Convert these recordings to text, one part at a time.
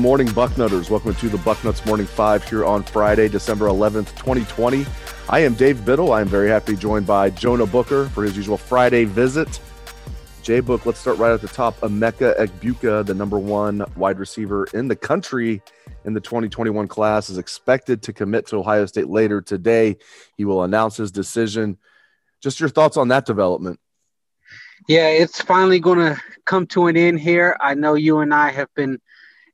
morning, Bucknutters. Welcome to the Bucknuts Morning Five here on Friday, December 11th, 2020. I am Dave Biddle. I am very happy joined by Jonah Booker for his usual Friday visit. J Book, let's start right at the top. Emeka Egbuka, the number one wide receiver in the country in the 2021 class, is expected to commit to Ohio State later today. He will announce his decision. Just your thoughts on that development. Yeah, it's finally going to come to an end here. I know you and I have been,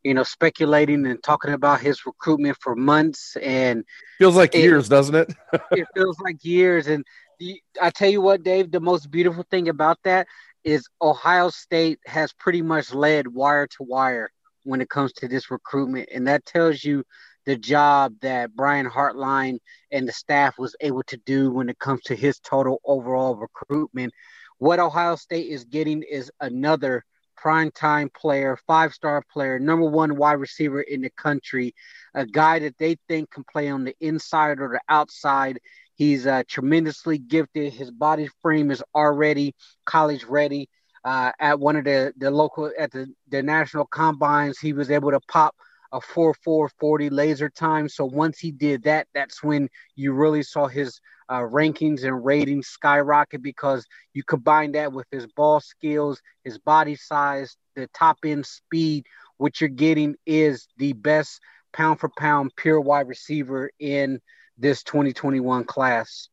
you know, speculating and talking about his recruitment for months, and feels like it, years, doesn't it? it feels like years. And the, I tell you what, Dave, the most beautiful thing about that is Ohio State has pretty much led wire to wire when it comes to this recruitment, and that tells you the job that Brian Hartline and the staff was able to do when it comes to his total overall recruitment what Ohio State is getting is another prime time player, five star player, number one wide receiver in the country, a guy that they think can play on the inside or the outside. He's uh, tremendously gifted. His body frame is already college ready. Uh, at one of the, the local at the, the national combines, he was able to pop a 4 4 40 laser time. So once he did that, that's when you really saw his uh, rankings and ratings skyrocket because you combine that with his ball skills, his body size, the top end speed. What you're getting is the best pound for pound pure wide receiver in this 2021 class.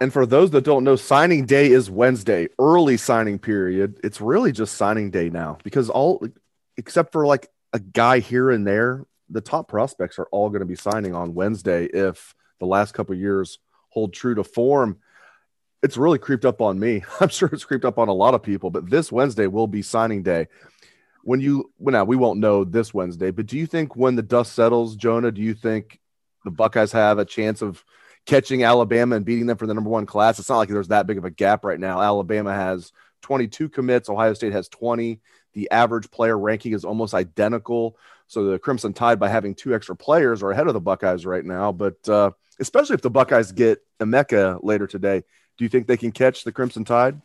And for those that don't know, signing day is Wednesday, early signing period. It's really just signing day now because all, except for like a guy here and there, the top prospects are all going to be signing on Wednesday if the last couple years hold true to form. It's really creeped up on me. I'm sure it's creeped up on a lot of people, but this Wednesday will be signing day. When you, well, now we won't know this Wednesday, but do you think when the dust settles, Jonah, do you think the Buckeyes have a chance of catching Alabama and beating them for the number one class? It's not like there's that big of a gap right now. Alabama has 22 commits, Ohio State has 20. The average player ranking is almost identical. So the Crimson Tide, by having two extra players, are ahead of the Buckeyes right now. But uh, especially if the Buckeyes get Emeka later today, do you think they can catch the Crimson Tide?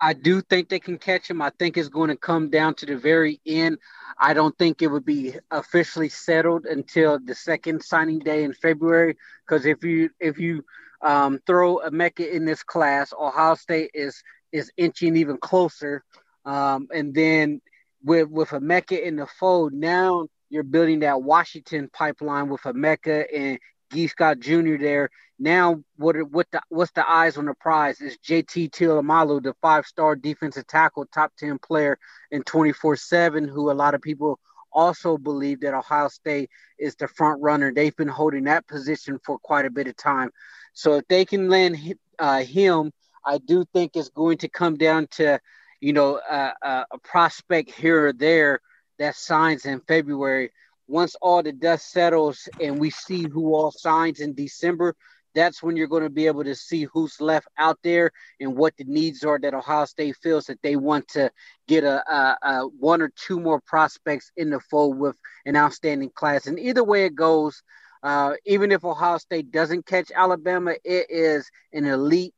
I do think they can catch him. I think it's going to come down to the very end. I don't think it would be officially settled until the second signing day in February. Because if you if you um, throw Emeka in this class, Ohio State is is inching even closer. Um, and then with with Emeka in the fold, now you're building that Washington pipeline with Emeka and Gee Scott Jr. there. Now, what what the what's the eyes on the prize is JT Tuimoloau, the five-star defensive tackle, top ten player in 24/7, who a lot of people also believe that Ohio State is the front runner. They've been holding that position for quite a bit of time. So if they can land uh, him, I do think it's going to come down to, you know, uh, uh, a prospect here or there that signs in February. Once all the dust settles and we see who all signs in December, that's when you're going to be able to see who's left out there and what the needs are that Ohio State feels that they want to get a, a, a, one or two more prospects in the fold with an outstanding class. And either way it goes, uh, even if Ohio State doesn't catch Alabama, it is an elite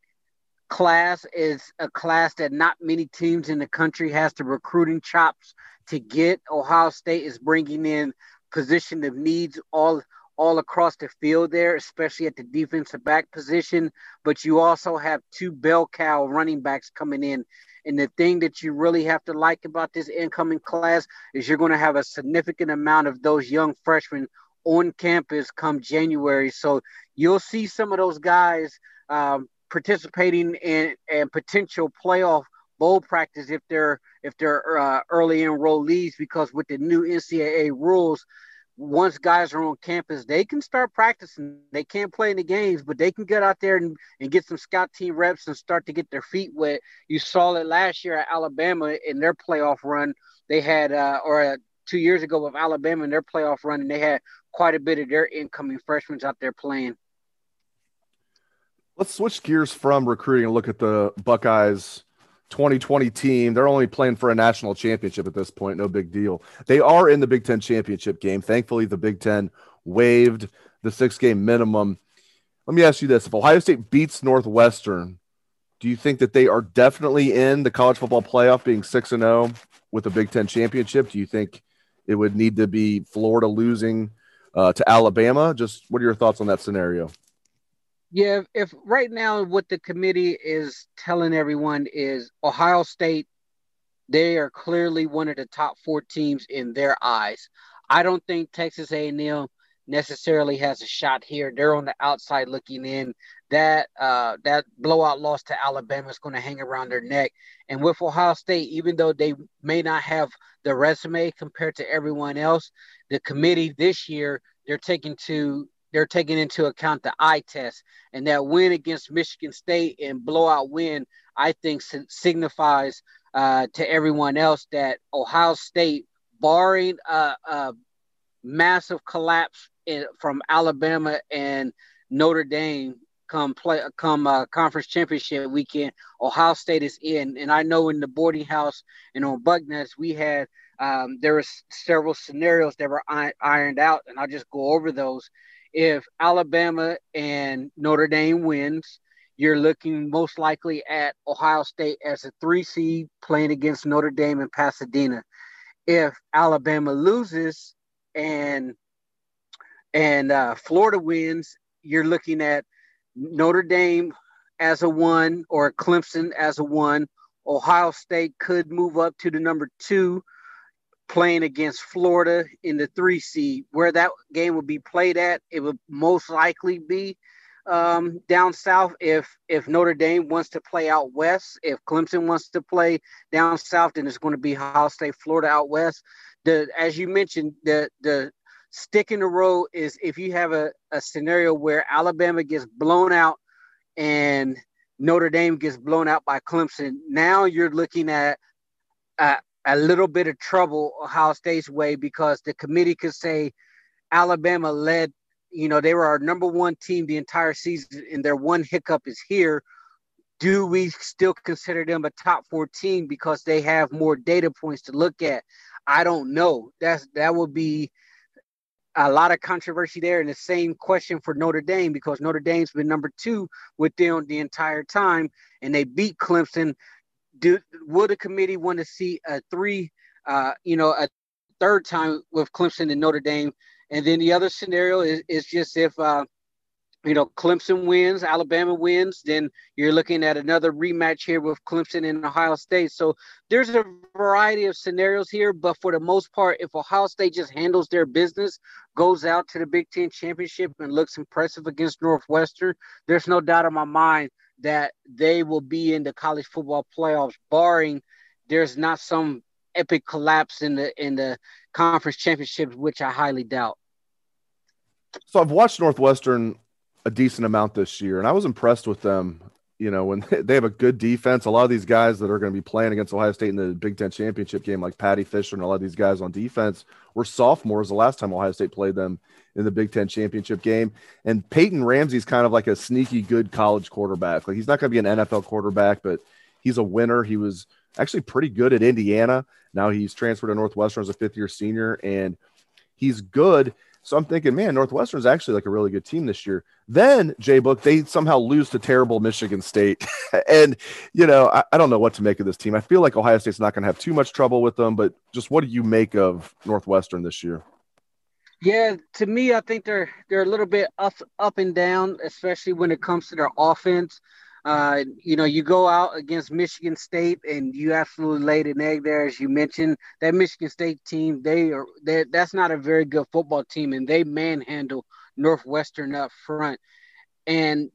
class. Is a class that not many teams in the country has the recruiting chops to get. Ohio State is bringing in position of needs all all across the field there, especially at the defensive back position. But you also have two bell cow running backs coming in. And the thing that you really have to like about this incoming class is you're going to have a significant amount of those young freshmen on campus come January. So you'll see some of those guys um, participating in a potential playoff bowl practice if they're if they're uh, early enrollees because with the new NCAA rules, once guys are on campus, they can start practicing. They can't play in the games, but they can get out there and, and get some scout team reps and start to get their feet wet. You saw it last year at Alabama in their playoff run. They had, uh, or uh, two years ago with Alabama in their playoff run, and they had quite a bit of their incoming freshmen out there playing. Let's switch gears from recruiting and look at the Buckeyes 2020 team. They're only playing for a national championship at this point. No big deal. They are in the Big Ten championship game. Thankfully, the Big Ten waived the six game minimum. Let me ask you this if Ohio State beats Northwestern, do you think that they are definitely in the college football playoff being 6 and 0 with a Big Ten championship? Do you think it would need to be Florida losing uh, to Alabama? Just what are your thoughts on that scenario? Yeah, if, right now what the committee is telling everyone is Ohio State, they are clearly one of the top four teams in their eyes. I don't think Texas A&M necessarily has a shot here. They're on the outside looking in. That uh, that blowout loss to Alabama is going to hang around their neck. And with Ohio State, even though they may not have the resume compared to everyone else, the committee this year they're taking to they're taking into account the eye test and that win against Michigan State and blowout win, I think signifies uh, to everyone else that Ohio State, barring a, a massive collapse in, from Alabama and Notre Dame, come play come uh, conference championship weekend, Ohio State is in. And I know in the boarding house and on Bucknuts we had um, there was several scenarios that were ironed out, and I'll just go over those if Alabama and Notre Dame wins, you're looking most likely at Ohio State as a three seed playing against Notre Dame and Pasadena. If Alabama loses and and uh, Florida wins, you're looking at Notre Dame as a one or Clemson as a one. Ohio State could move up to the number two playing against Florida in the three seed. Where that game would be played at, it would most likely be um, down south. If if Notre Dame wants to play out west, if Clemson wants to play down south, then it's going to be Ohio State, Florida out west. The as you mentioned, the the stick in the road is if you have a, a scenario where Alabama gets blown out and Notre Dame gets blown out by Clemson. Now you're looking at uh, a little bit of trouble Ohio State's way because the committee could say Alabama led, you know, they were our number one team the entire season, and their one hiccup is here. Do we still consider them a top four team because they have more data points to look at? I don't know. That's that would be a lot of controversy there, and the same question for Notre Dame because Notre Dame's been number two with them the entire time, and they beat Clemson do would a committee want to see a three, uh, you know, a third time with Clemson and Notre Dame? And then the other scenario is, is just if, uh, you know, Clemson wins, Alabama wins, then you're looking at another rematch here with Clemson and Ohio State. So there's a variety of scenarios here, but for the most part, if Ohio State just handles their business, goes out to the Big Ten championship and looks impressive against Northwestern, there's no doubt in my mind that they will be in the college football playoffs, barring there's not some epic collapse in the in the conference championships, which I highly doubt. So I've watched Northwestern a decent amount this year, and I was impressed with them. You know, when they have a good defense, a lot of these guys that are going to be playing against Ohio State in the Big Ten championship game, like Paddy Fisher and a lot of these guys on defense, were sophomores the last time Ohio State played them in the Big Ten championship game. And Peyton Ramsey's kind of like a sneaky good college quarterback. Like he's not going to be an NFL quarterback, but he's a winner. He was actually pretty good at Indiana. Now he's transferred to Northwestern as a fifth year senior, and he's good. So I'm thinking, man, Northwestern's actually like a really good team this year. Then Jay Book, they somehow lose to terrible Michigan State, and you know I, I, don't know what to make of this team. I feel like Ohio State's not going to have too much trouble with them, but just what do you make of Northwestern this year? Yeah, to me, I think they're they're a little bit up up and down, especially when it comes to their offense. Uh, you know, you go out against Michigan State and you absolutely laid an egg there, as you mentioned. That Michigan State team, they are that's not a very good football team, and they manhandle Northwestern up front. And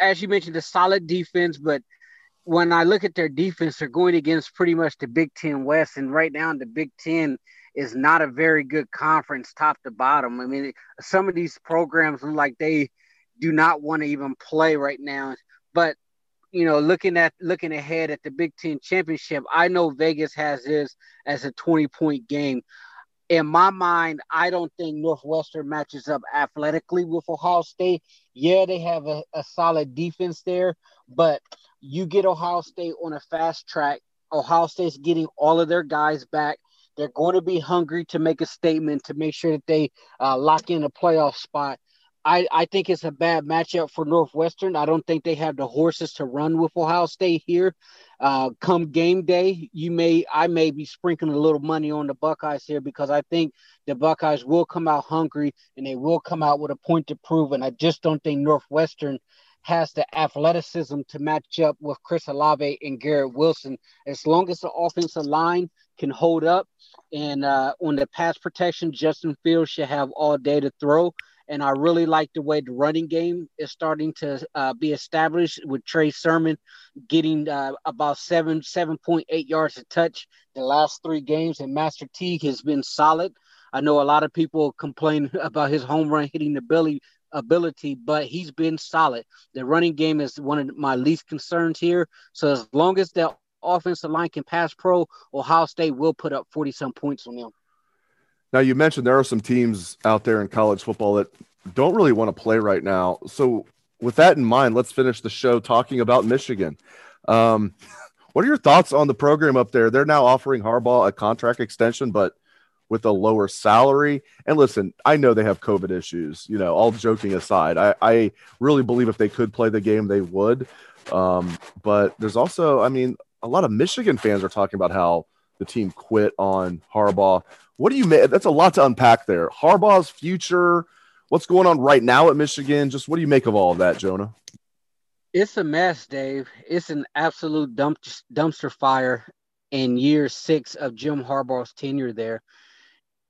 as you mentioned, a solid defense, but when I look at their defense, they're going against pretty much the Big Ten West, and right now the Big Ten is not a very good conference, top to bottom. I mean, some of these programs look like they do not want to even play right now. But you know, looking at looking ahead at the Big Ten championship, I know Vegas has this as a 20 point game. In my mind, I don't think Northwestern matches up athletically with Ohio State. Yeah, they have a, a solid defense there, but you get Ohio State on a fast track. Ohio State's getting all of their guys back. They're going to be hungry to make a statement to make sure that they uh, lock in a playoff spot. I, I think it's a bad matchup for Northwestern. I don't think they have the horses to run with Ohio State here. Uh, come game day, you may I may be sprinkling a little money on the Buckeyes here because I think the Buckeyes will come out hungry and they will come out with a point to prove. And I just don't think Northwestern has the athleticism to match up with Chris Olave and Garrett Wilson. As long as the offensive line can hold up, and uh, on the pass protection, Justin Fields should have all day to throw. And I really like the way the running game is starting to uh, be established with Trey Sermon getting uh, about seven, 7.8 yards a touch the last three games. And Master Teague has been solid. I know a lot of people complain about his home run hitting the belly ability, but he's been solid. The running game is one of my least concerns here. So as long as the offensive line can pass pro, Ohio State will put up 40 some points on them. Now you mentioned there are some teams out there in college football that don't really want to play right now. So with that in mind, let's finish the show talking about Michigan. Um, what are your thoughts on the program up there? They're now offering Harbaugh a contract extension, but with a lower salary. And listen, I know they have COVID issues, you know, all joking aside. I, I really believe if they could play the game, they would. Um, but there's also, I mean, a lot of Michigan fans are talking about how the team quit on Harbaugh. What do you make? That's a lot to unpack there. Harbaugh's future, what's going on right now at Michigan? Just what do you make of all of that, Jonah? It's a mess, Dave. It's an absolute dump, dumpster fire in year six of Jim Harbaugh's tenure there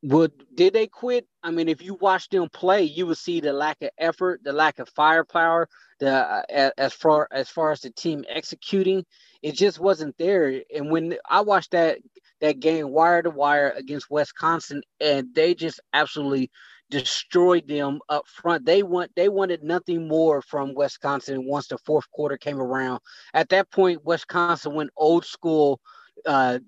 would did they quit? I mean, if you watch them play, you would see the lack of effort, the lack of firepower, the uh, as far as far as the team executing, it just wasn't there. And when I watched that that game wire to wire against Wisconsin, and they just absolutely destroyed them up front. They want they wanted nothing more from Wisconsin once the fourth quarter came around. At that point, Wisconsin went old school uh,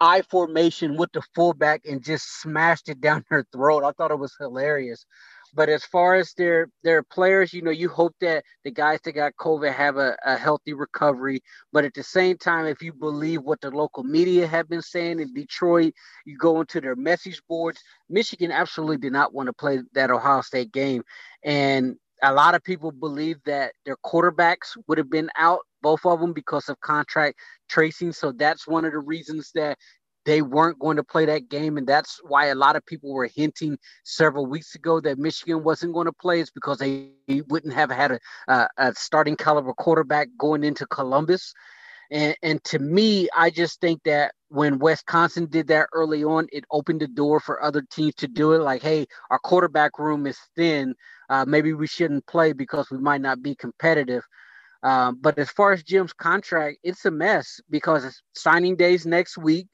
I formation with the fullback and just smashed it down her throat. I thought it was hilarious. But as far as their their players, you know, you hope that the guys that got COVID have a, a healthy recovery. But at the same time, if you believe what the local media have been saying in Detroit, you go into their message boards. Michigan absolutely did not want to play that Ohio State game, and a lot of people believe that their quarterbacks would have been out both of them because of contract tracing. So that's one of the reasons that they weren't going to play that game. And that's why a lot of people were hinting several weeks ago that Michigan wasn't going to play. It's because they wouldn't have had a, a, a starting caliber quarterback going into Columbus. And, and to me, I just think that when Wisconsin did that early on, it opened the door for other teams to do it. Like, hey, our quarterback room is thin. Uh, maybe we shouldn't play because we might not be competitive. Um, but as far as Jim's contract, it's a mess because signing days next week.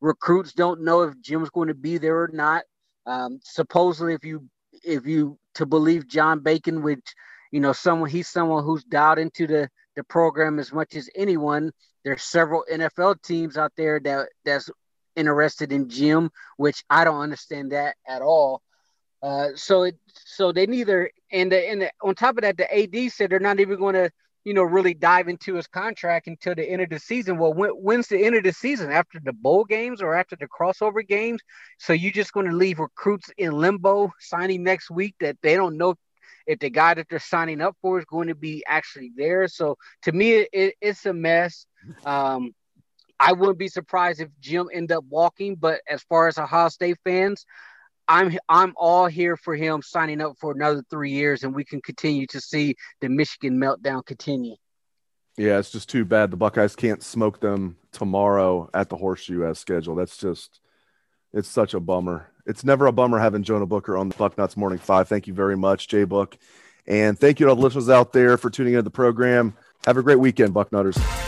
Recruits don't know if Jim's going to be there or not. Um, supposedly, if you if you to believe John Bacon, which you know someone he's someone who's dialed into the the program as much as anyone. There's several NFL teams out there that that's interested in Jim, which I don't understand that at all. Uh, so it so they neither and the, and the, on top of that, the AD said they're not even going to you know, really dive into his contract until the end of the season. Well, when, when's the end of the season? After the bowl games or after the crossover games? So you're just going to leave recruits in limbo signing next week that they don't know if the guy that they're signing up for is going to be actually there. So to me, it, it's a mess. Um, I wouldn't be surprised if Jim end up walking, but as far as Ohio State fans, I'm I'm all here for him signing up for another three years, and we can continue to see the Michigan meltdown continue. Yeah, it's just too bad the Buckeyes can't smoke them tomorrow at the Horseshoe as scheduled. That's just it's such a bummer. It's never a bummer having Jonah Booker on the Bucknuts Morning Five. Thank you very much, Jay Book And thank you to all the listeners out there for tuning into the program. Have a great weekend, Bucknutters.